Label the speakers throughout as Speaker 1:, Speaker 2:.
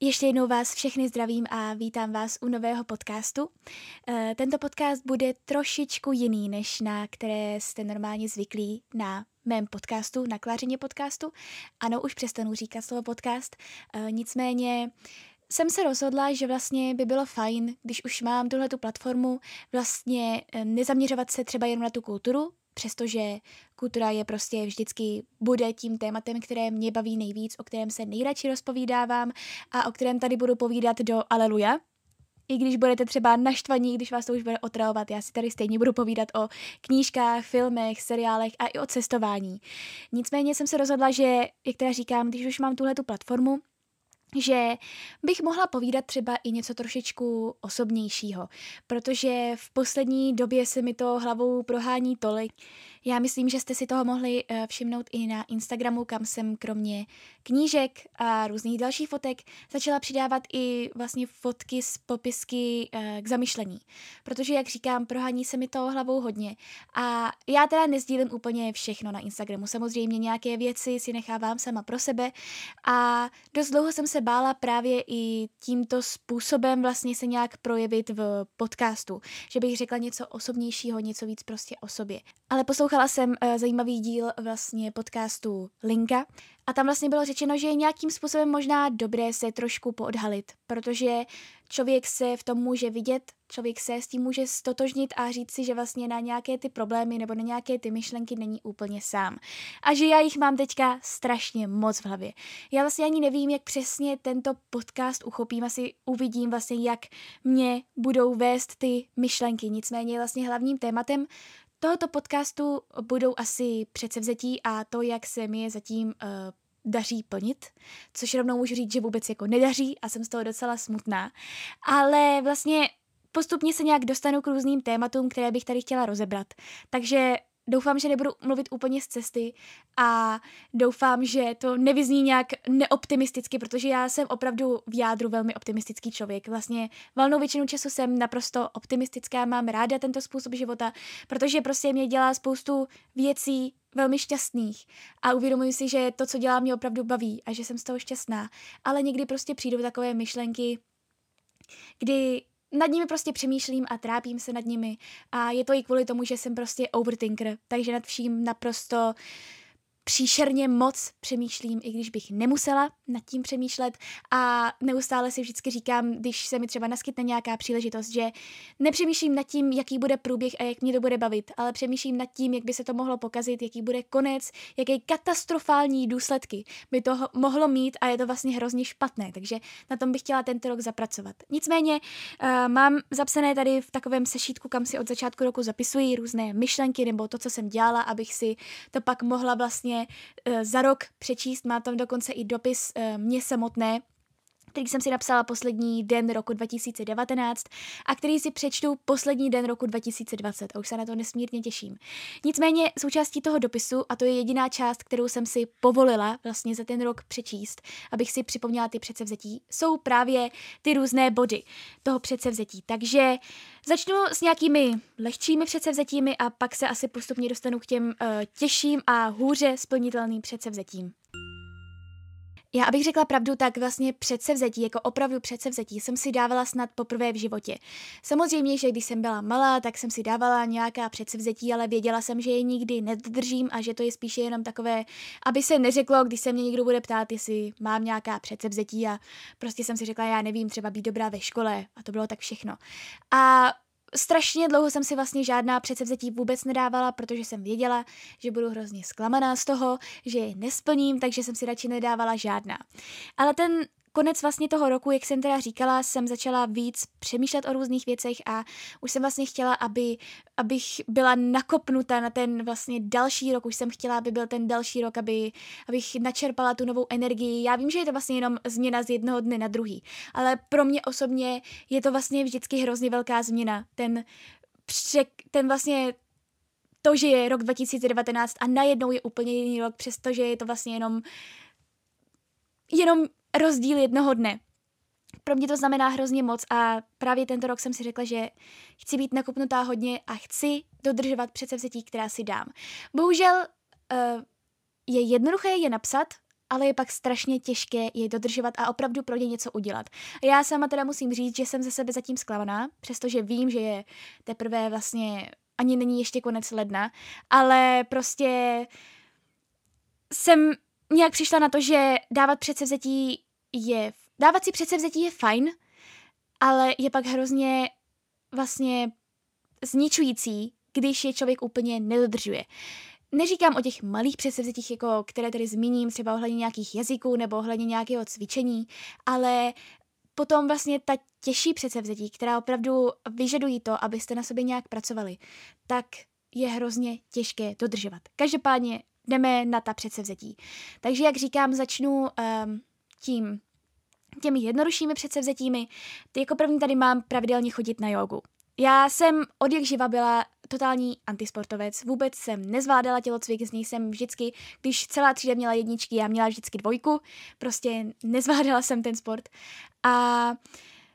Speaker 1: Ještě jednou vás všechny zdravím a vítám vás u nového podcastu. Eh, tento podcast bude trošičku jiný, než na které jste normálně zvyklí na mém podcastu, na Klářině podcastu. Ano, už přestanu říkat slovo podcast, eh, nicméně jsem se rozhodla, že vlastně by bylo fajn, když už mám tuhle tu platformu, vlastně eh, nezaměřovat se třeba jenom na tu kulturu, přestože kultura je prostě vždycky bude tím tématem, které mě baví nejvíc, o kterém se nejradši rozpovídávám a o kterém tady budu povídat do aleluja. I když budete třeba naštvaní, když vás to už bude otravovat, já si tady stejně budu povídat o knížkách, filmech, seriálech a i o cestování. Nicméně jsem se rozhodla, že, jak teda říkám, když už mám tuhle tu platformu, že bych mohla povídat třeba i něco trošičku osobnějšího, protože v poslední době se mi to hlavou prohání tolik, já myslím, že jste si toho mohli uh, všimnout i na Instagramu, kam jsem kromě knížek a různých dalších fotek začala přidávat i vlastně fotky z popisky uh, k zamyšlení. Protože, jak říkám, prohání se mi to hlavou hodně. A já teda nezdílím úplně všechno na Instagramu. Samozřejmě nějaké věci si nechávám sama pro sebe a dost dlouho jsem se bála právě i tímto způsobem vlastně se nějak projevit v podcastu. Že bych řekla něco osobnějšího, něco víc prostě o sobě. Ale poslouchala jsem uh, zajímavý díl vlastně podcastu Linka a tam vlastně bylo řečeno, že je nějakým způsobem možná dobré se trošku poodhalit, protože člověk se v tom může vidět, člověk se s tím může stotožnit a říct si, že vlastně na nějaké ty problémy nebo na nějaké ty myšlenky není úplně sám. A že já jich mám teďka strašně moc v hlavě. Já vlastně ani nevím, jak přesně tento podcast uchopím, asi uvidím vlastně, jak mě budou vést ty myšlenky. Nicméně vlastně hlavním tématem tohoto podcastu budou asi předsevzetí a to, jak se mi je zatím uh, daří plnit, což rovnou můžu říct, že vůbec jako nedaří a jsem z toho docela smutná. Ale vlastně postupně se nějak dostanu k různým tématům, které bych tady chtěla rozebrat. Takže doufám, že nebudu mluvit úplně z cesty a doufám, že to nevyzní nějak neoptimisticky, protože já jsem opravdu v jádru velmi optimistický člověk. Vlastně valnou většinu času jsem naprosto optimistická, mám ráda tento způsob života, protože prostě mě dělá spoustu věcí velmi šťastných a uvědomuji si, že to, co dělám, mě opravdu baví a že jsem z toho šťastná. Ale někdy prostě přijdou takové myšlenky, kdy nad nimi prostě přemýšlím a trápím se nad nimi. A je to i kvůli tomu, že jsem prostě overthinker, takže nad vším naprosto příšerně moc přemýšlím, i když bych nemusela nad tím přemýšlet a neustále si vždycky říkám, když se mi třeba naskytne nějaká příležitost, že nepřemýšlím nad tím, jaký bude průběh a jak mě to bude bavit, ale přemýšlím nad tím, jak by se to mohlo pokazit, jaký bude konec, jaké katastrofální důsledky by to mohlo mít a je to vlastně hrozně špatné, takže na tom bych chtěla tento rok zapracovat. Nicméně uh, mám zapsané tady v takovém sešítku, kam si od začátku roku zapisuji různé myšlenky nebo to, co jsem dělala, abych si to pak mohla vlastně za rok přečíst. Má tam dokonce i dopis uh, mě samotné, který jsem si napsala poslední den roku 2019 a který si přečtu poslední den roku 2020 a už se na to nesmírně těším. Nicméně součástí toho dopisu, a to je jediná část, kterou jsem si povolila vlastně za ten rok přečíst, abych si připomněla ty předsevzetí, jsou právě ty různé body toho předsevzetí. Takže začnu s nějakými lehčími předsevzetími a pak se asi postupně dostanu k těm uh, těžším a hůře splnitelným předsevzetím. Já abych řekla pravdu, tak vlastně předsevzetí, jako opravdu předsevzetí, jsem si dávala snad poprvé v životě. Samozřejmě, že když jsem byla malá, tak jsem si dávala nějaká předsevzetí, ale věděla jsem, že je nikdy nedržím a že to je spíše jenom takové, aby se neřeklo, když se mě někdo bude ptát, jestli mám nějaká předsevzetí a prostě jsem si řekla, já nevím, třeba být dobrá ve škole a to bylo tak všechno. A strašně dlouho jsem si vlastně žádná předsevzetí vůbec nedávala, protože jsem věděla, že budu hrozně zklamaná z toho, že je nesplním, takže jsem si radši nedávala žádná. Ale ten konec vlastně toho roku, jak jsem teda říkala, jsem začala víc přemýšlet o různých věcech a už jsem vlastně chtěla, aby, abych byla nakopnuta na ten vlastně další rok, už jsem chtěla, aby byl ten další rok, aby, abych načerpala tu novou energii. Já vím, že je to vlastně jenom změna z jednoho dne na druhý, ale pro mě osobně je to vlastně vždycky hrozně velká změna. Ten, přek, ten vlastně to, že je rok 2019 a najednou je úplně jiný rok, přestože je to vlastně jenom jenom rozdíl jednoho dne. Pro mě to znamená hrozně moc a právě tento rok jsem si řekla, že chci být nakupnutá hodně a chci dodržovat předsevzetí, která si dám. Bohužel uh, je jednoduché je napsat, ale je pak strašně těžké je dodržovat a opravdu pro ně něco udělat. Já sama teda musím říct, že jsem ze sebe zatím zklamaná, přestože vím, že je teprve vlastně ani není ještě konec ledna, ale prostě jsem nějak přišla na to, že dávat předsevzetí je, dávat si předsevzetí je fajn, ale je pak hrozně vlastně zničující, když je člověk úplně nedodržuje. Neříkám o těch malých předsevzetích, jako které tady zmíním, třeba ohledně nějakých jazyků nebo ohledně nějakého cvičení, ale potom vlastně ta těžší předsevzetí, která opravdu vyžadují to, abyste na sobě nějak pracovali, tak je hrozně těžké dodržovat. Každopádně jdeme na ta předsevzetí. Takže jak říkám, začnu um, tím těmi jednoduššími předsevzetími. Jako první tady mám pravidelně chodit na jogu. Já jsem od jak živa byla totální antisportovec. Vůbec jsem nezvládala tělocvik, z něj jsem vždycky, když celá třída měla jedničky, já měla vždycky dvojku, prostě nezvládala jsem ten sport. A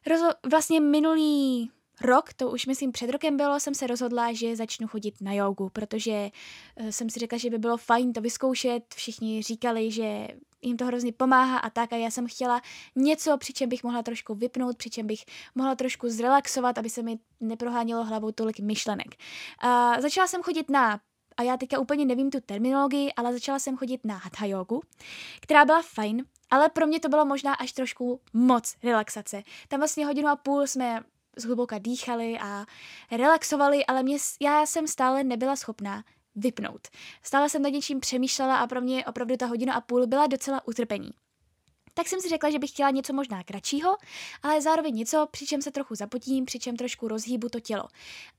Speaker 1: rozho- vlastně minulý rok, to už myslím před rokem bylo, jsem se rozhodla, že začnu chodit na jogu, protože eh, jsem si řekla, že by bylo fajn to vyzkoušet. Všichni říkali, že jim to hrozně pomáhá a tak a já jsem chtěla něco, při čem bych mohla trošku vypnout, při čem bych mohla trošku zrelaxovat, aby se mi neprohánělo hlavou tolik myšlenek. A začala jsem chodit na a já teďka úplně nevím tu terminologii, ale začala jsem chodit na hatha jogu, která byla fajn, ale pro mě to bylo možná až trošku moc relaxace. Tam vlastně hodinu a půl jsme zhluboka dýchali a relaxovali, ale mě, já jsem stále nebyla schopná vypnout. Stále jsem nad něčím přemýšlela a pro mě opravdu ta hodina a půl byla docela utrpení. Tak jsem si řekla, že bych chtěla něco možná kratšího, ale zároveň něco, při čem se trochu zapotím, při čem trošku rozhýbu to tělo.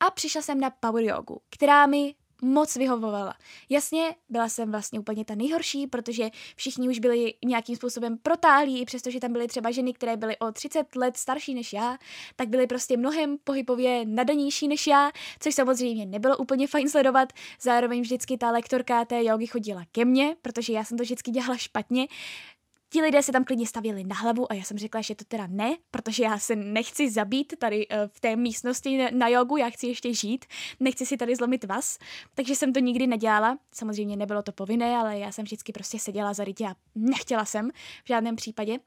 Speaker 1: A přišla jsem na power jogu, která mi moc vyhovovala. Jasně, byla jsem vlastně úplně ta nejhorší, protože všichni už byli nějakým způsobem protáhlí, i přestože tam byly třeba ženy, které byly o 30 let starší než já, tak byly prostě mnohem pohybově nadanější než já, což samozřejmě nebylo úplně fajn sledovat. Zároveň vždycky ta lektorka té jogy chodila ke mně, protože já jsem to vždycky dělala špatně. Ti lidé se tam klidně stavěli na hlavu a já jsem řekla, že to teda ne, protože já se nechci zabít tady uh, v té místnosti na jogu, já chci ještě žít, nechci si tady zlomit vás, takže jsem to nikdy nedělala. Samozřejmě nebylo to povinné, ale já jsem vždycky prostě seděla za rytě a nechtěla jsem v žádném případě.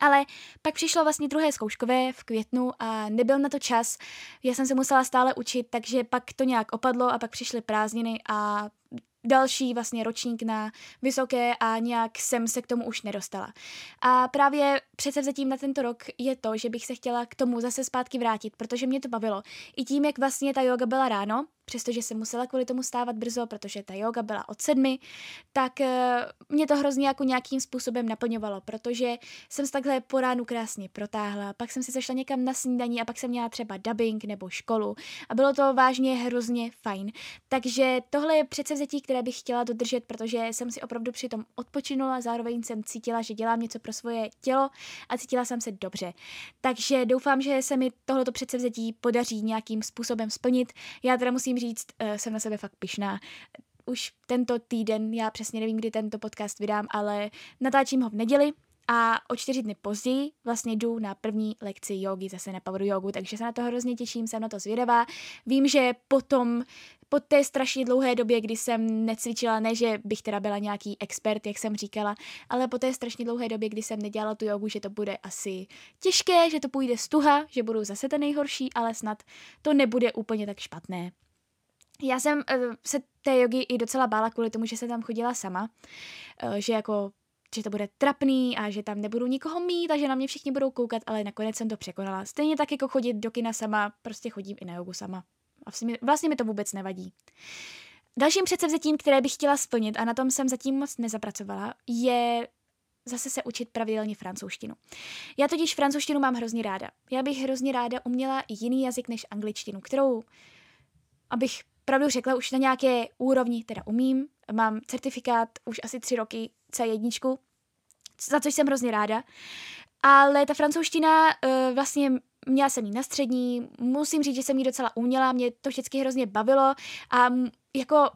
Speaker 1: Ale pak přišlo vlastně druhé zkouškové v květnu a nebyl na to čas. Já jsem se musela stále učit, takže pak to nějak opadlo a pak přišly prázdniny a další vlastně ročník na vysoké a nějak jsem se k tomu už nedostala. A právě předsevzetím na tento rok je to, že bych se chtěla k tomu zase zpátky vrátit, protože mě to bavilo. I tím, jak vlastně ta yoga byla ráno, přestože jsem musela kvůli tomu stávat brzo, protože ta yoga byla od sedmi, tak eh, mě to hrozně jako nějakým způsobem naplňovalo, protože jsem se takhle po ránu krásně protáhla, pak jsem si zašla někam na snídaní a pak jsem měla třeba dubbing nebo školu a bylo to vážně hrozně fajn. Takže tohle je předsevzetí, které bych chtěla dodržet, protože jsem si opravdu při tom odpočinula, zároveň jsem cítila, že dělám něco pro svoje tělo a cítila jsem se dobře. Takže doufám, že se mi tohleto předsevzetí podaří nějakým způsobem splnit. Já teda musím musím říct, uh, jsem na sebe fakt pišná. Už tento týden, já přesně nevím, kdy tento podcast vydám, ale natáčím ho v neděli, a o čtyři dny později vlastně jdu na první lekci jogy, zase na power jogu, takže se na to hrozně těším, jsem na to zvědavá. Vím, že potom, po té strašně dlouhé době, kdy jsem necvičila, ne, že bych teda byla nějaký expert, jak jsem říkala, ale po té strašně dlouhé době, kdy jsem nedělala tu jogu, že to bude asi těžké, že to půjde stuha, že budu zase ten nejhorší, ale snad to nebude úplně tak špatné. Já jsem uh, se té jogy i docela bála kvůli tomu, že jsem tam chodila sama, uh, že jako že to bude trapný a že tam nebudu nikoho mít a že na mě všichni budou koukat, ale nakonec jsem to překonala. Stejně tak jako chodit do kina sama, prostě chodím i na jogu sama. A vlastně, vlastně mi to vůbec nevadí. Dalším předsevzetím, které bych chtěla splnit, a na tom jsem zatím moc nezapracovala, je zase se učit pravidelně francouzštinu. Já totiž francouzštinu mám hrozně ráda. Já bych hrozně ráda uměla jiný jazyk než angličtinu, kterou, abych pravdu řekla, už na nějaké úrovni teda umím. Mám certifikát už asi tři roky C1, za což jsem hrozně ráda. Ale ta francouzština uh, vlastně měla jsem ji na střední, musím říct, že jsem ji docela uměla, mě to vždycky hrozně bavilo a jako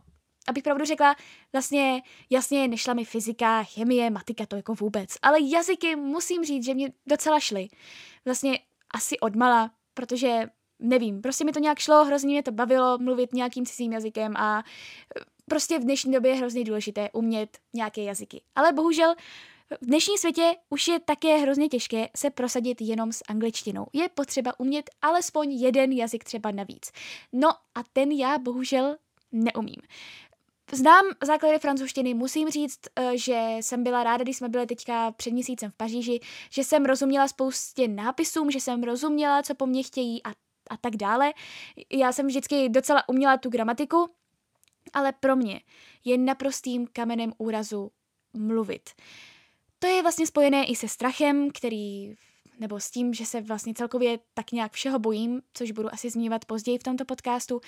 Speaker 1: abych pravdu řekla, vlastně jasně nešla mi fyzika, chemie, matika, to jako vůbec. Ale jazyky musím říct, že mě docela šly. Vlastně asi odmala, protože nevím, prostě mi to nějak šlo, hrozně mě to bavilo mluvit nějakým cizím jazykem a prostě v dnešní době je hrozně důležité umět nějaké jazyky. Ale bohužel v dnešním světě už je také hrozně těžké se prosadit jenom s angličtinou. Je potřeba umět alespoň jeden jazyk třeba navíc. No a ten já bohužel neumím. Znám základy francouzštiny, musím říct, eh, že jsem byla ráda, když jsme byli teďka před měsícem v Paříži, že jsem rozuměla spoustě nápisům, že jsem rozuměla, co po mně chtějí a, a tak dále. Já jsem vždycky docela uměla tu gramatiku, ale pro mě je naprostým kamenem úrazu mluvit. To je vlastně spojené i se strachem, který nebo s tím, že se vlastně celkově tak nějak všeho bojím, což budu asi zmívat později v tomto podcastu,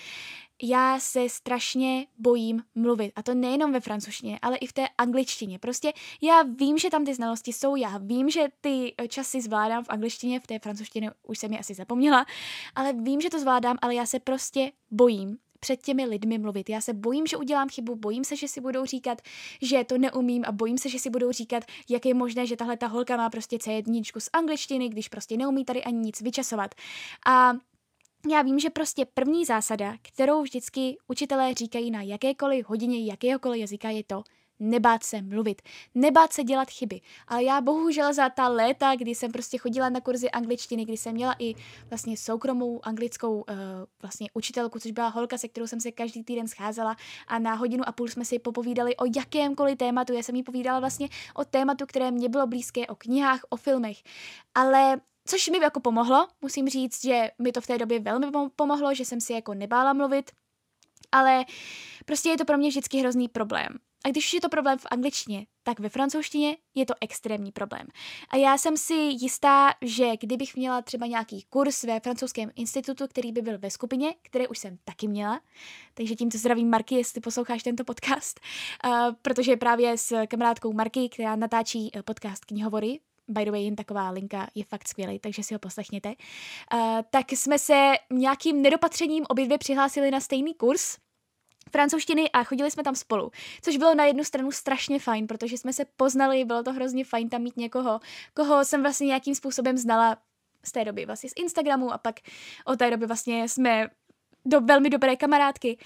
Speaker 1: já se strašně bojím mluvit. A to nejenom ve francouzštině, ale i v té angličtině. Prostě já vím, že tam ty znalosti jsou, já vím, že ty časy zvládám v angličtině, v té francouzštině už jsem je asi zapomněla, ale vím, že to zvládám, ale já se prostě bojím před těmi lidmi mluvit. Já se bojím, že udělám chybu, bojím se, že si budou říkat, že to neumím a bojím se, že si budou říkat, jak je možné, že tahle ta holka má prostě C1 z angličtiny, když prostě neumí tady ani nic vyčasovat. A já vím, že prostě první zásada, kterou vždycky učitelé říkají na jakékoliv hodině jakéhokoliv jazyka, je to, nebát se mluvit, nebát se dělat chyby. Ale já bohužel za ta léta, kdy jsem prostě chodila na kurzy angličtiny, kdy jsem měla i vlastně soukromou anglickou uh, vlastně učitelku, což byla holka, se kterou jsem se každý týden scházela a na hodinu a půl jsme si popovídali o jakémkoliv tématu. Já jsem jí povídala vlastně o tématu, které mě bylo blízké, o knihách, o filmech. Ale Což mi jako pomohlo, musím říct, že mi to v té době velmi pomohlo, že jsem si jako nebála mluvit, ale prostě je to pro mě vždycky hrozný problém. A když už je to problém v angličtině, tak ve francouzštině je to extrémní problém. A já jsem si jistá, že kdybych měla třeba nějaký kurz ve francouzském institutu, který by byl ve skupině, které už jsem taky měla, takže tímto zdravím Marky, jestli posloucháš tento podcast, uh, protože právě s kamarádkou Marky, která natáčí uh, podcast knihovory, by the way, jen taková linka je fakt skvělý, takže si ho poslechněte, uh, tak jsme se nějakým nedopatřením obě dvě přihlásili na stejný kurz, francouzštiny a chodili jsme tam spolu. Což bylo na jednu stranu strašně fajn, protože jsme se poznali, bylo to hrozně fajn tam mít někoho, koho jsem vlastně nějakým způsobem znala z té doby vlastně z Instagramu a pak od té doby vlastně jsme do velmi dobré kamarádky,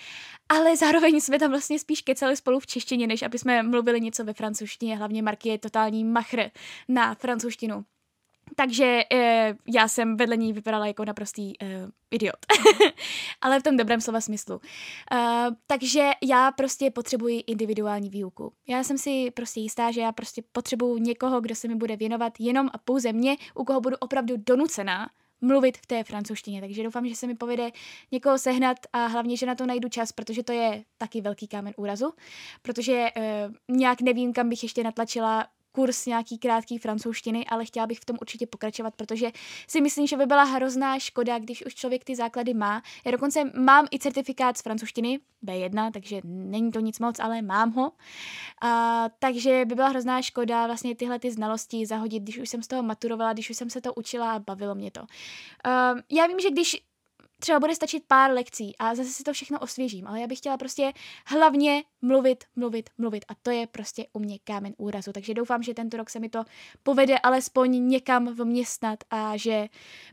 Speaker 1: ale zároveň jsme tam vlastně spíš kecali spolu v češtině, než aby jsme mluvili něco ve francouzštině, hlavně Marky je totální machr na francouzštinu. Takže e, já jsem vedle ní vypadala jako naprostý e, idiot. Ale v tom dobrém slova smyslu. E, takže já prostě potřebuji individuální výuku. Já jsem si prostě jistá, že já prostě potřebuji někoho, kdo se mi bude věnovat jenom a pouze mě, u koho budu opravdu donucená mluvit v té francouzštině. Takže doufám, že se mi povede někoho sehnat a hlavně, že na to najdu čas, protože to je taky velký kámen úrazu. Protože e, nějak nevím, kam bych ještě natlačila kurz nějaký krátký francouzštiny, ale chtěla bych v tom určitě pokračovat, protože si myslím, že by byla hrozná škoda, když už člověk ty základy má. Já dokonce mám i certifikát z francouzštiny, B1, takže není to nic moc, ale mám ho. A, takže by byla hrozná škoda vlastně tyhle ty znalosti zahodit, když už jsem z toho maturovala, když už jsem se to učila a bavilo mě to. Uh, já vím, že když třeba bude stačit pár lekcí a zase si to všechno osvěžím, ale já bych chtěla prostě hlavně mluvit, mluvit, mluvit a to je prostě u mě kámen úrazu, takže doufám, že tento rok se mi to povede alespoň někam vměstnat a že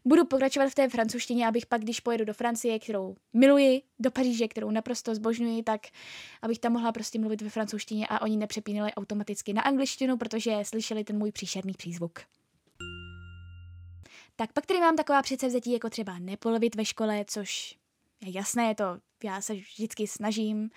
Speaker 1: budu pokračovat v té francouzštině, abych pak, když pojedu do Francie, kterou miluji, do Paříže, kterou naprosto zbožňuji, tak abych tam mohla prostě mluvit ve francouzštině a oni nepřepínali automaticky na angličtinu, protože slyšeli ten můj příšerný přízvuk. Tak pak tady mám taková předsevzetí, jako třeba nepolovit ve škole, což je jasné, to já se vždycky snažím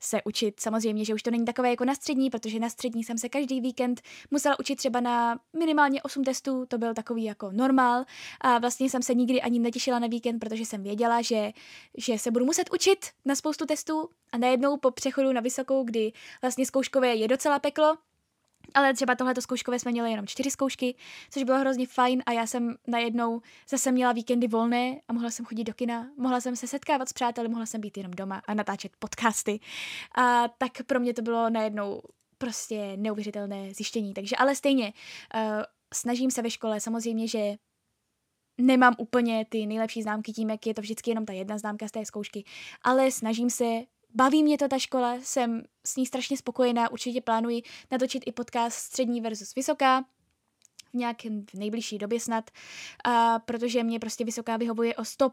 Speaker 1: se učit. Samozřejmě, že už to není takové jako na střední, protože na střední jsem se každý víkend musela učit třeba na minimálně 8 testů, to byl takový jako normál a vlastně jsem se nikdy ani netěšila na víkend, protože jsem věděla, že, že se budu muset učit na spoustu testů a najednou po přechodu na vysokou, kdy vlastně zkouškové je docela peklo, ale třeba tohleto zkouškové jsme měli jenom čtyři zkoušky, což bylo hrozně fajn a já jsem najednou zase měla víkendy volné a mohla jsem chodit do kina, mohla jsem se setkávat s přáteli, mohla jsem být jenom doma a natáčet podcasty. A tak pro mě to bylo najednou prostě neuvěřitelné zjištění. Takže ale stejně uh, snažím se ve škole samozřejmě, že nemám úplně ty nejlepší známky tím, jak je to vždycky jenom ta jedna známka z té zkoušky, ale snažím se, baví mě to ta škola, jsem s ní strašně spokojená, určitě plánuji natočit i podcast střední versus vysoká, v nějakém v nejbližší době snad, a protože mě prostě vysoká vyhovuje o 100%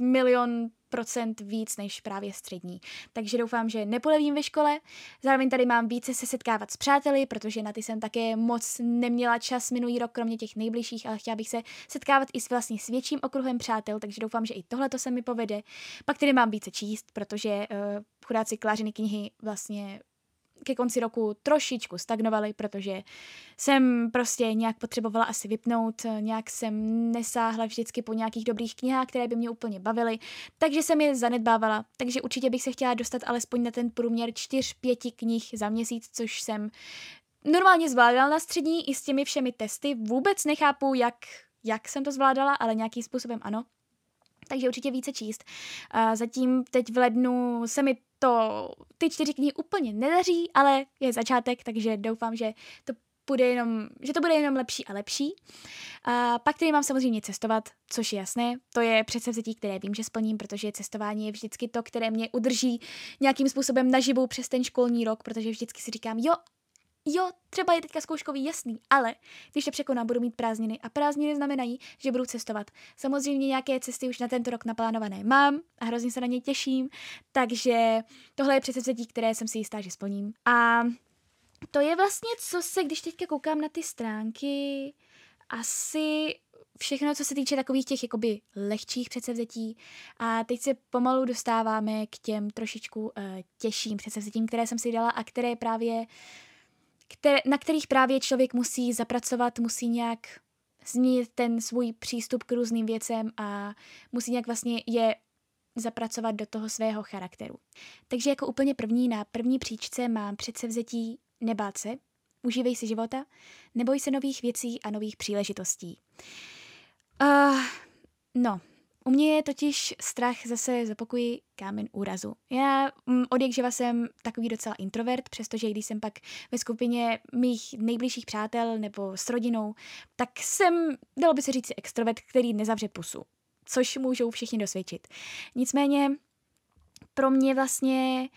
Speaker 1: milion procent víc než právě střední. Takže doufám, že nepolevím ve škole. Zároveň tady mám více se setkávat s přáteli, protože na ty jsem také moc neměla čas minulý rok, kromě těch nejbližších, ale chtěla bych se setkávat i s vlastně s větším okruhem přátel, takže doufám, že i tohle to se mi povede. Pak tedy mám více číst, protože uh, chudáci klářiny knihy vlastně ke konci roku trošičku stagnovaly, protože jsem prostě nějak potřebovala asi vypnout, nějak jsem nesáhla vždycky po nějakých dobrých knihách, které by mě úplně bavily, takže jsem je zanedbávala. Takže určitě bych se chtěla dostat alespoň na ten průměr 4-5 knih za měsíc, což jsem normálně zvládala na střední i s těmi všemi testy. Vůbec nechápu, jak, jak jsem to zvládala, ale nějakým způsobem ano. Takže určitě více číst. A zatím teď v lednu se mi to, ty čtyři knihy úplně nedaří, ale je začátek, takže doufám, že to bude jenom, že to bude jenom lepší a lepší. A pak tedy mám samozřejmě cestovat, což je jasné. To je předsevzetí, které vím, že splním, protože cestování je vždycky to, které mě udrží nějakým způsobem naživu přes ten školní rok, protože vždycky si říkám, jo, jo, třeba je teďka zkouškový, jasný, ale když to překonám, budu mít prázdniny a prázdniny znamenají, že budu cestovat. Samozřejmě nějaké cesty už na tento rok naplánované mám a hrozně se na ně těším, takže tohle je předsevzetí, které jsem si jistá, že splním. A to je vlastně, co se, když teďka koukám na ty stránky, asi všechno, co se týče takových těch jakoby lehčích předsevzetí. A teď se pomalu dostáváme k těm trošičku uh, těžším předsevzetím, které jsem si dala a které právě které, na kterých právě člověk musí zapracovat, musí nějak změnit ten svůj přístup k různým věcem a musí nějak vlastně je zapracovat do toho svého charakteru. Takže jako úplně první na první příčce mám předsevzetí nebát se, užívej si života, neboj se nových věcí a nových příležitostí. Uh, no, u mě je totiž strach zase, zopakuji, kámen úrazu. Já mm, od jak živa jsem takový docela introvert, přestože když jsem pak ve skupině mých nejbližších přátel nebo s rodinou, tak jsem, dalo by se říct, extrovert, který nezavře pusu, což můžou všichni dosvědčit. Nicméně pro mě vlastně,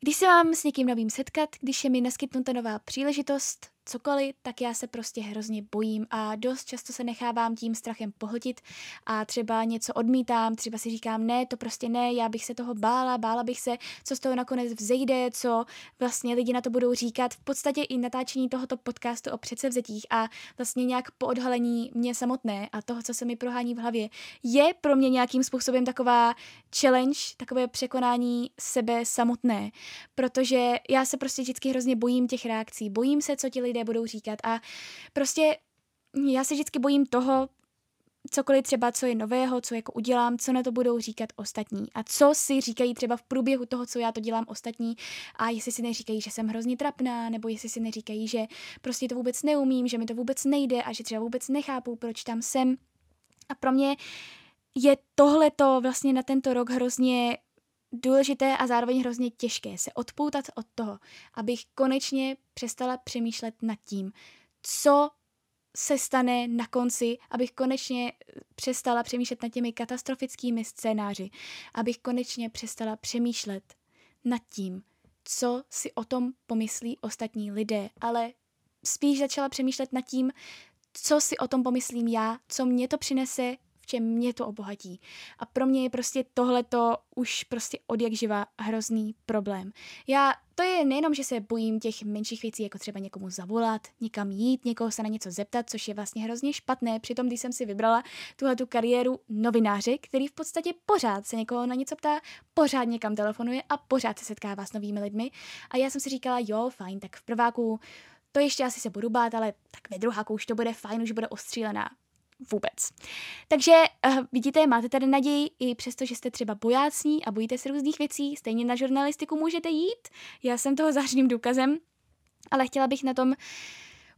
Speaker 1: když se mám s někým novým setkat, když je mi naskytnuta nová příležitost, cokoliv, tak já se prostě hrozně bojím a dost často se nechávám tím strachem pohltit a třeba něco odmítám, třeba si říkám, ne, to prostě ne, já bych se toho bála, bála bych se, co z toho nakonec vzejde, co vlastně lidi na to budou říkat. V podstatě i natáčení tohoto podcastu o předsevzetích a vlastně nějak po odhalení mě samotné a toho, co se mi prohání v hlavě, je pro mě nějakým způsobem taková challenge, takové překonání sebe samotné, protože já se prostě vždycky hrozně bojím těch reakcí, bojím se, co ti lidé lidé budou říkat. A prostě já se vždycky bojím toho, cokoliv třeba, co je nového, co jako udělám, co na to budou říkat ostatní. A co si říkají třeba v průběhu toho, co já to dělám ostatní. A jestli si neříkají, že jsem hrozně trapná, nebo jestli si neříkají, že prostě to vůbec neumím, že mi to vůbec nejde a že třeba vůbec nechápu, proč tam jsem. A pro mě je tohleto vlastně na tento rok hrozně důležité a zároveň hrozně těžké se odpoutat od toho, abych konečně přestala přemýšlet nad tím, co se stane na konci, abych konečně přestala přemýšlet nad těmi katastrofickými scénáři, abych konečně přestala přemýšlet nad tím, co si o tom pomyslí ostatní lidé, ale spíš začala přemýšlet nad tím, co si o tom pomyslím já, co mě to přinese, čem mě to obohatí. A pro mě je prostě tohleto už prostě od jak živa hrozný problém. Já, to je nejenom, že se bojím těch menších věcí, jako třeba někomu zavolat, někam jít, někoho se na něco zeptat, což je vlastně hrozně špatné. Přitom, když jsem si vybrala tuhle tu kariéru novináře, který v podstatě pořád se někoho na něco ptá, pořád někam telefonuje a pořád se setkává s novými lidmi. A já jsem si říkala, jo, fajn, tak v prváku to ještě asi se budu bát, ale tak ve druháku už to bude fajn, už bude ostřílená vůbec. Takže uh, vidíte, máte tady naději, i přesto, že jste třeba bojácní a bojíte se různých věcí, stejně na žurnalistiku můžete jít. Já jsem toho zářným důkazem, ale chtěla bych na tom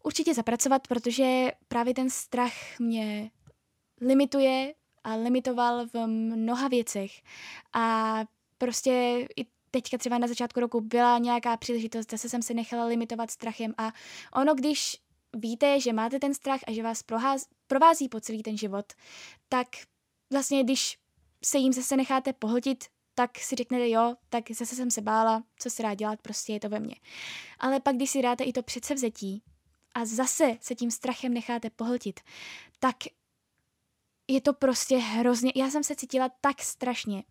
Speaker 1: určitě zapracovat, protože právě ten strach mě limituje a limitoval v mnoha věcech. A prostě i teďka třeba na začátku roku byla nějaká příležitost, zase jsem se nechala limitovat strachem a ono, když víte, že máte ten strach a že vás proház, provází po celý ten život, tak vlastně když se jim zase necháte pohltit, tak si řeknete, jo, tak zase jsem se bála, co se dá dělat, prostě je to ve mně. Ale pak, když si dáte i to předsevzetí a zase se tím strachem necháte pohltit, tak je to prostě hrozně, já jsem se cítila tak strašně,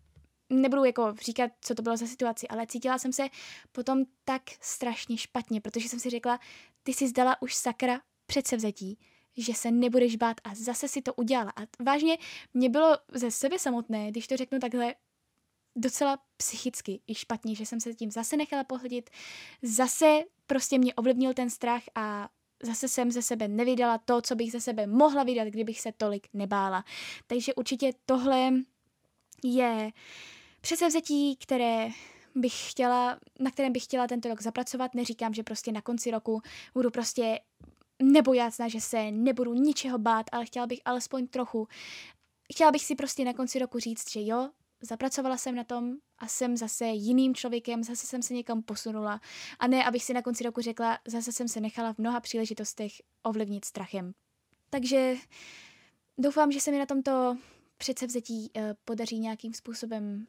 Speaker 1: nebudu jako říkat, co to bylo za situaci, ale cítila jsem se potom tak strašně špatně, protože jsem si řekla, ty jsi zdala už sakra předsevzetí, že se nebudeš bát a zase si to udělala. A vážně mě bylo ze sebe samotné, když to řeknu takhle, docela psychicky i špatně, že jsem se tím zase nechala pohltit, zase prostě mě ovlivnil ten strach a zase jsem ze sebe nevydala to, co bych ze sebe mohla vydat, kdybych se tolik nebála. Takže určitě tohle je předsevzetí, které bych chtěla, na kterém bych chtěla tento rok zapracovat. Neříkám, že prostě na konci roku budu prostě nebojácná, že se nebudu ničeho bát, ale chtěla bych alespoň trochu. Chtěla bych si prostě na konci roku říct, že jo, zapracovala jsem na tom a jsem zase jiným člověkem, zase jsem se někam posunula. A ne, abych si na konci roku řekla, zase jsem se nechala v mnoha příležitostech ovlivnit strachem. Takže doufám, že se mi na tomto předsevzetí uh, podaří nějakým způsobem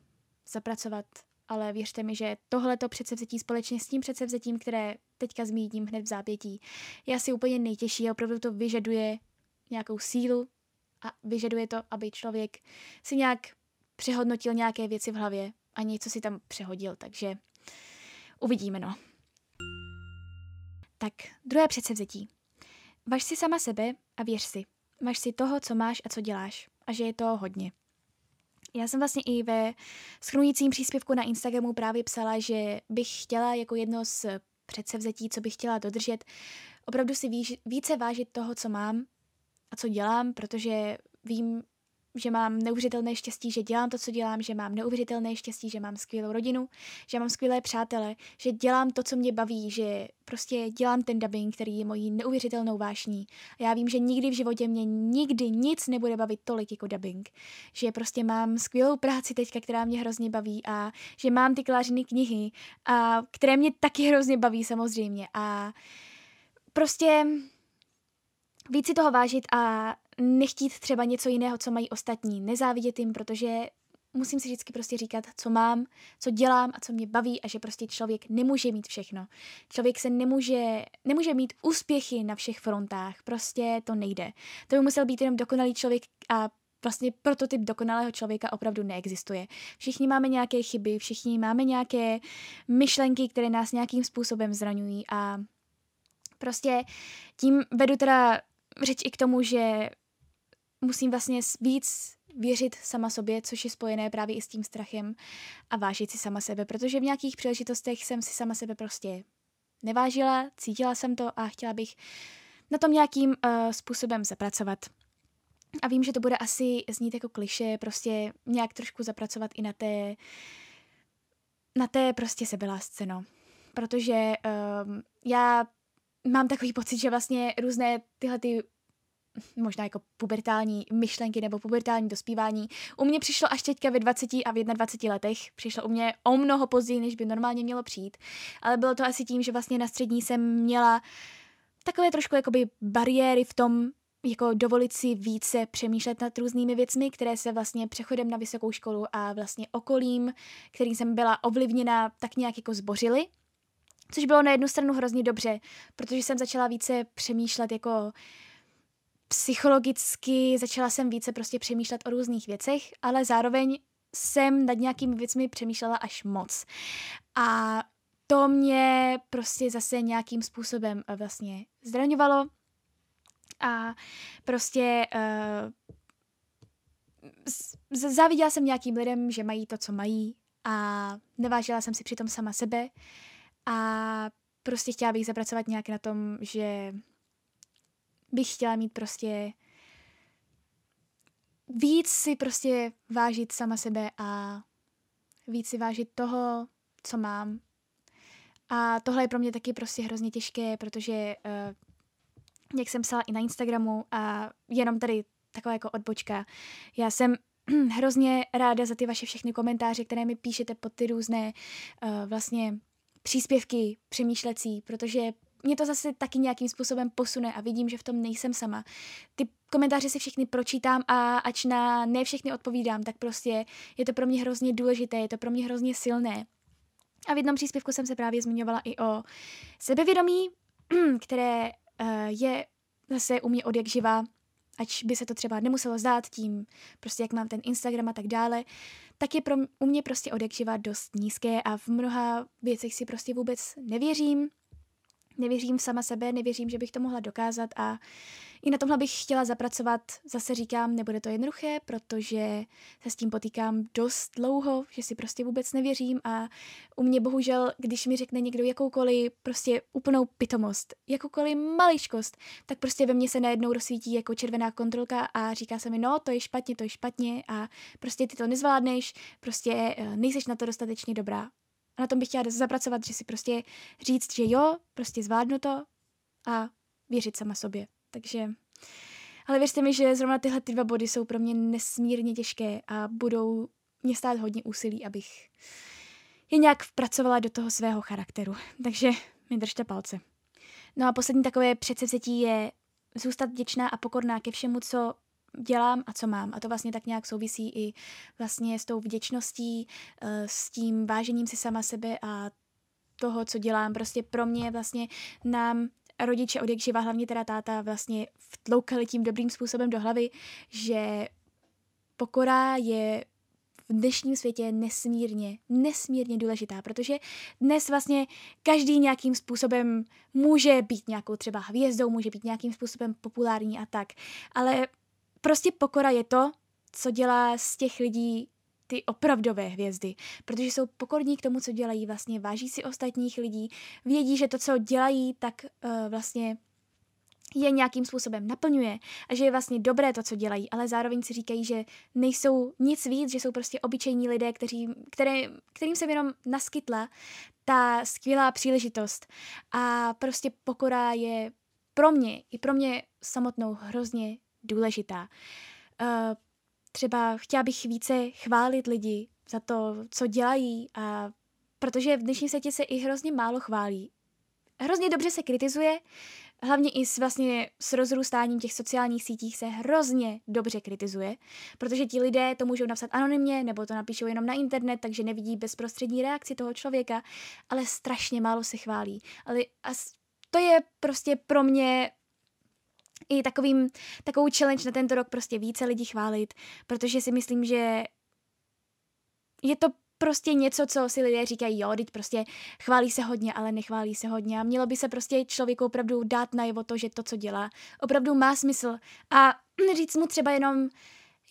Speaker 1: zapracovat, ale věřte mi, že tohleto předsevzetí společně s tím předsevzetím, které teďka zmíním hned v zápětí, je asi úplně nejtěžší a opravdu to vyžaduje nějakou sílu a vyžaduje to, aby člověk si nějak přehodnotil nějaké věci v hlavě a něco si tam přehodil, takže uvidíme, no. Tak, druhé předsevzetí. Važ si sama sebe a věř si. Važ si toho, co máš a co děláš. A že je to hodně. Já jsem vlastně i ve schrunícím příspěvku na Instagramu právě psala, že bych chtěla jako jedno z předsevzetí, co bych chtěla dodržet, opravdu si více vážit toho, co mám a co dělám, protože vím, že mám neuvěřitelné štěstí, že dělám to, co dělám, že mám neuvěřitelné štěstí, že mám skvělou rodinu, že mám skvělé přátele, že dělám to, co mě baví, že prostě dělám ten dubbing, který je mojí neuvěřitelnou vášní. A já vím, že nikdy v životě mě nikdy nic nebude bavit tolik jako dubbing. Že prostě mám skvělou práci teďka, která mě hrozně baví a že mám ty klářiny knihy, a které mě taky hrozně baví samozřejmě. A prostě víc si toho vážit a nechtít třeba něco jiného, co mají ostatní, nezávidět jim, protože musím si vždycky prostě říkat, co mám, co dělám a co mě baví a že prostě člověk nemůže mít všechno. Člověk se nemůže, nemůže mít úspěchy na všech frontách, prostě to nejde. To by musel být jenom dokonalý člověk a vlastně prototyp dokonalého člověka opravdu neexistuje. Všichni máme nějaké chyby, všichni máme nějaké myšlenky, které nás nějakým způsobem zraňují a prostě tím vedu teda řeč i k tomu, že musím vlastně víc věřit sama sobě, což je spojené právě i s tím strachem a vážit si sama sebe, protože v nějakých příležitostech jsem si sama sebe prostě nevážila, cítila jsem to a chtěla bych na tom nějakým uh, způsobem zapracovat. A vím, že to bude asi znít jako kliše, prostě nějak trošku zapracovat i na té, na té prostě sebelásce, no. Protože um, já mám takový pocit, že vlastně různé tyhle ty možná jako pubertální myšlenky nebo pubertální dospívání. U mě přišlo až teďka ve 20 a v 21 letech. Přišlo u mě o mnoho později, než by normálně mělo přijít. Ale bylo to asi tím, že vlastně na střední jsem měla takové trošku jakoby bariéry v tom, jako dovolit si více přemýšlet nad různými věcmi, které se vlastně přechodem na vysokou školu a vlastně okolím, kterým jsem byla ovlivněna, tak nějak jako zbořily. Což bylo na jednu stranu hrozně dobře, protože jsem začala více přemýšlet jako psychologicky, začala jsem více prostě přemýšlet o různých věcech, ale zároveň jsem nad nějakými věcmi přemýšlela až moc. A to mě prostě zase nějakým způsobem eh, vlastně zdraňovalo a prostě uh, záviděla jsem nějakým lidem, že mají to, co mají a nevážila jsem si přitom sama sebe a prostě chtěla bych zapracovat nějak na tom, že bych chtěla mít prostě víc si prostě vážit sama sebe a víc si vážit toho, co mám. A tohle je pro mě taky prostě hrozně těžké, protože uh, jak jsem psala i na Instagramu a jenom tady taková jako odbočka. Já jsem hrozně ráda za ty vaše všechny komentáře, které mi píšete pod ty různé uh, vlastně příspěvky přemýšlecí, protože mě to zase taky nějakým způsobem posune a vidím, že v tom nejsem sama. Ty komentáře si všechny pročítám a ač na ne všechny odpovídám, tak prostě je to pro mě hrozně důležité, je to pro mě hrozně silné. A v jednom příspěvku jsem se právě zmiňovala i o sebevědomí, které uh, je zase u mě od jak živa, ať by se to třeba nemuselo zdát tím, prostě jak mám ten Instagram a tak dále, tak je pro, u mě prostě od jak živa dost nízké a v mnoha věcech si prostě vůbec nevěřím, nevěřím sama sebe, nevěřím, že bych to mohla dokázat a i na tomhle bych chtěla zapracovat. Zase říkám, nebude to jednoduché, protože se s tím potýkám dost dlouho, že si prostě vůbec nevěřím a u mě bohužel, když mi řekne někdo jakoukoliv prostě úplnou pitomost, jakoukoliv maličkost, tak prostě ve mně se najednou rozsvítí jako červená kontrolka a říká se mi, no to je špatně, to je špatně a prostě ty to nezvládneš, prostě eh, nejseš na to dostatečně dobrá. Na tom bych chtěla zapracovat, že si prostě říct, že jo, prostě zvládnu to a věřit sama sobě. Takže, ale věřte mi, že zrovna tyhle ty dva body jsou pro mě nesmírně těžké a budou mě stát hodně úsilí, abych je nějak vpracovala do toho svého charakteru. Takže mi držte palce. No a poslední takové předsevzetí je zůstat vděčná a pokorná ke všemu, co dělám a co mám. A to vlastně tak nějak souvisí i vlastně s tou vděčností, eh, s tím vážením si sama sebe a toho, co dělám. Prostě pro mě vlastně nám rodiče od jak živa, hlavně teda táta, vlastně vtloukali tím dobrým způsobem do hlavy, že pokora je v dnešním světě nesmírně, nesmírně důležitá, protože dnes vlastně každý nějakým způsobem může být nějakou třeba hvězdou, může být nějakým způsobem populární a tak, ale prostě pokora je to, co dělá z těch lidí ty opravdové hvězdy, protože jsou pokorní k tomu, co dělají, vlastně váží si ostatních lidí, vědí, že to, co dělají, tak uh, vlastně je nějakým způsobem naplňuje. A že je vlastně dobré to, co dělají, ale zároveň si říkají, že nejsou nic víc, že jsou prostě obyčejní lidé, kteří, které, kterým se jenom naskytla ta skvělá příležitost. A prostě pokora je pro mě, i pro mě samotnou hrozně důležitá. Uh, třeba chtěla bych více chválit lidi za to, co dělají a protože v dnešním světě se i hrozně málo chválí. Hrozně dobře se kritizuje, hlavně i s, vlastně s rozrůstáním těch sociálních sítích se hrozně dobře kritizuje, protože ti lidé to můžou napsat anonymně nebo to napíšou jenom na internet, takže nevidí bezprostřední reakci toho člověka, ale strašně málo se chválí. Ale a to je prostě pro mě i takovým, takovou challenge na tento rok prostě více lidí chválit, protože si myslím, že je to prostě něco, co si lidé říkají, jo, teď prostě chválí se hodně, ale nechválí se hodně a mělo by se prostě člověku opravdu dát najevo to, že to, co dělá, opravdu má smysl a říct mu třeba jenom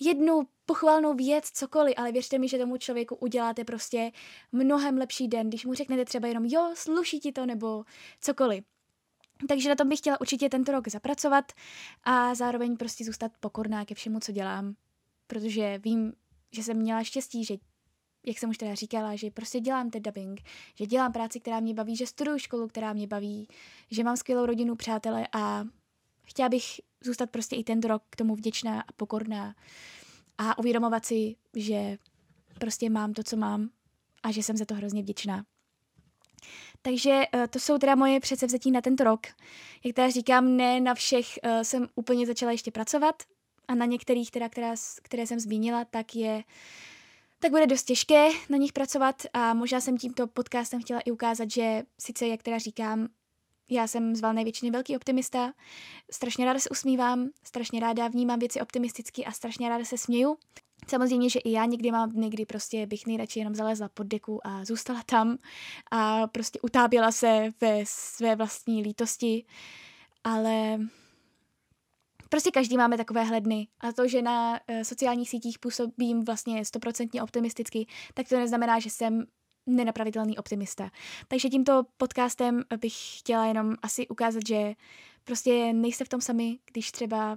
Speaker 1: jednu pochválnou věc, cokoliv, ale věřte mi, že tomu člověku uděláte prostě mnohem lepší den, když mu řeknete třeba jenom jo, sluší ti to nebo cokoliv. Takže na tom bych chtěla určitě tento rok zapracovat a zároveň prostě zůstat pokorná ke všemu, co dělám, protože vím, že jsem měla štěstí, že jak jsem už teda říkala, že prostě dělám ten dubbing, že dělám práci, která mě baví, že studuju školu, která mě baví, že mám skvělou rodinu, přátele a chtěla bych zůstat prostě i tento rok k tomu vděčná a pokorná a uvědomovat si, že prostě mám to, co mám a že jsem za to hrozně vděčná. Takže uh, to jsou teda moje předsevzetí na tento rok. Jak teda říkám, ne na všech uh, jsem úplně začala ještě pracovat a na některých, teda, která, které jsem zmínila, tak je tak bude dost těžké na nich pracovat a možná jsem tímto podcastem chtěla i ukázat, že sice, jak teda říkám, já jsem z valné většiny velký optimista, strašně ráda se usmívám, strašně ráda vnímám věci optimisticky a strašně ráda se směju. Samozřejmě, že i já někdy mám dny, kdy prostě bych nejradši jenom zalezla pod deku a zůstala tam a prostě utáběla se ve své vlastní lítosti, ale prostě každý máme takové hledny a to, že na uh, sociálních sítích působím vlastně stoprocentně optimisticky, tak to neznamená, že jsem nenapravitelný optimista. Takže tímto podcastem bych chtěla jenom asi ukázat, že prostě nejste v tom sami, když třeba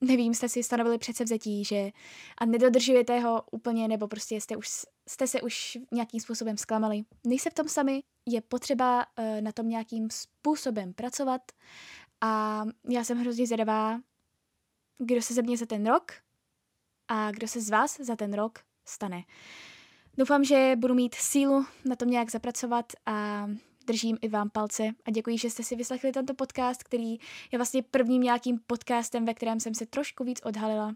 Speaker 1: nevím, jste si stanovili předsevzetí, že a nedodržujete ho úplně, nebo prostě jste, už, jste se už nějakým způsobem zklamali. Nejste v tom sami, je potřeba uh, na tom nějakým způsobem pracovat a já jsem hrozně zvědavá, kdo se ze mě za ten rok a kdo se z vás za ten rok stane. Doufám, že budu mít sílu na tom nějak zapracovat a držím i vám palce a děkuji, že jste si vyslechli tento podcast, který je vlastně prvním nějakým podcastem, ve kterém jsem se trošku víc odhalila.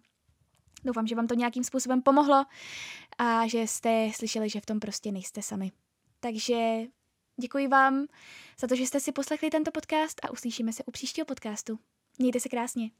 Speaker 1: Doufám, že vám to nějakým způsobem pomohlo a že jste slyšeli, že v tom prostě nejste sami. Takže děkuji vám za to, že jste si poslechli tento podcast a uslyšíme se u příštího podcastu. Mějte se krásně.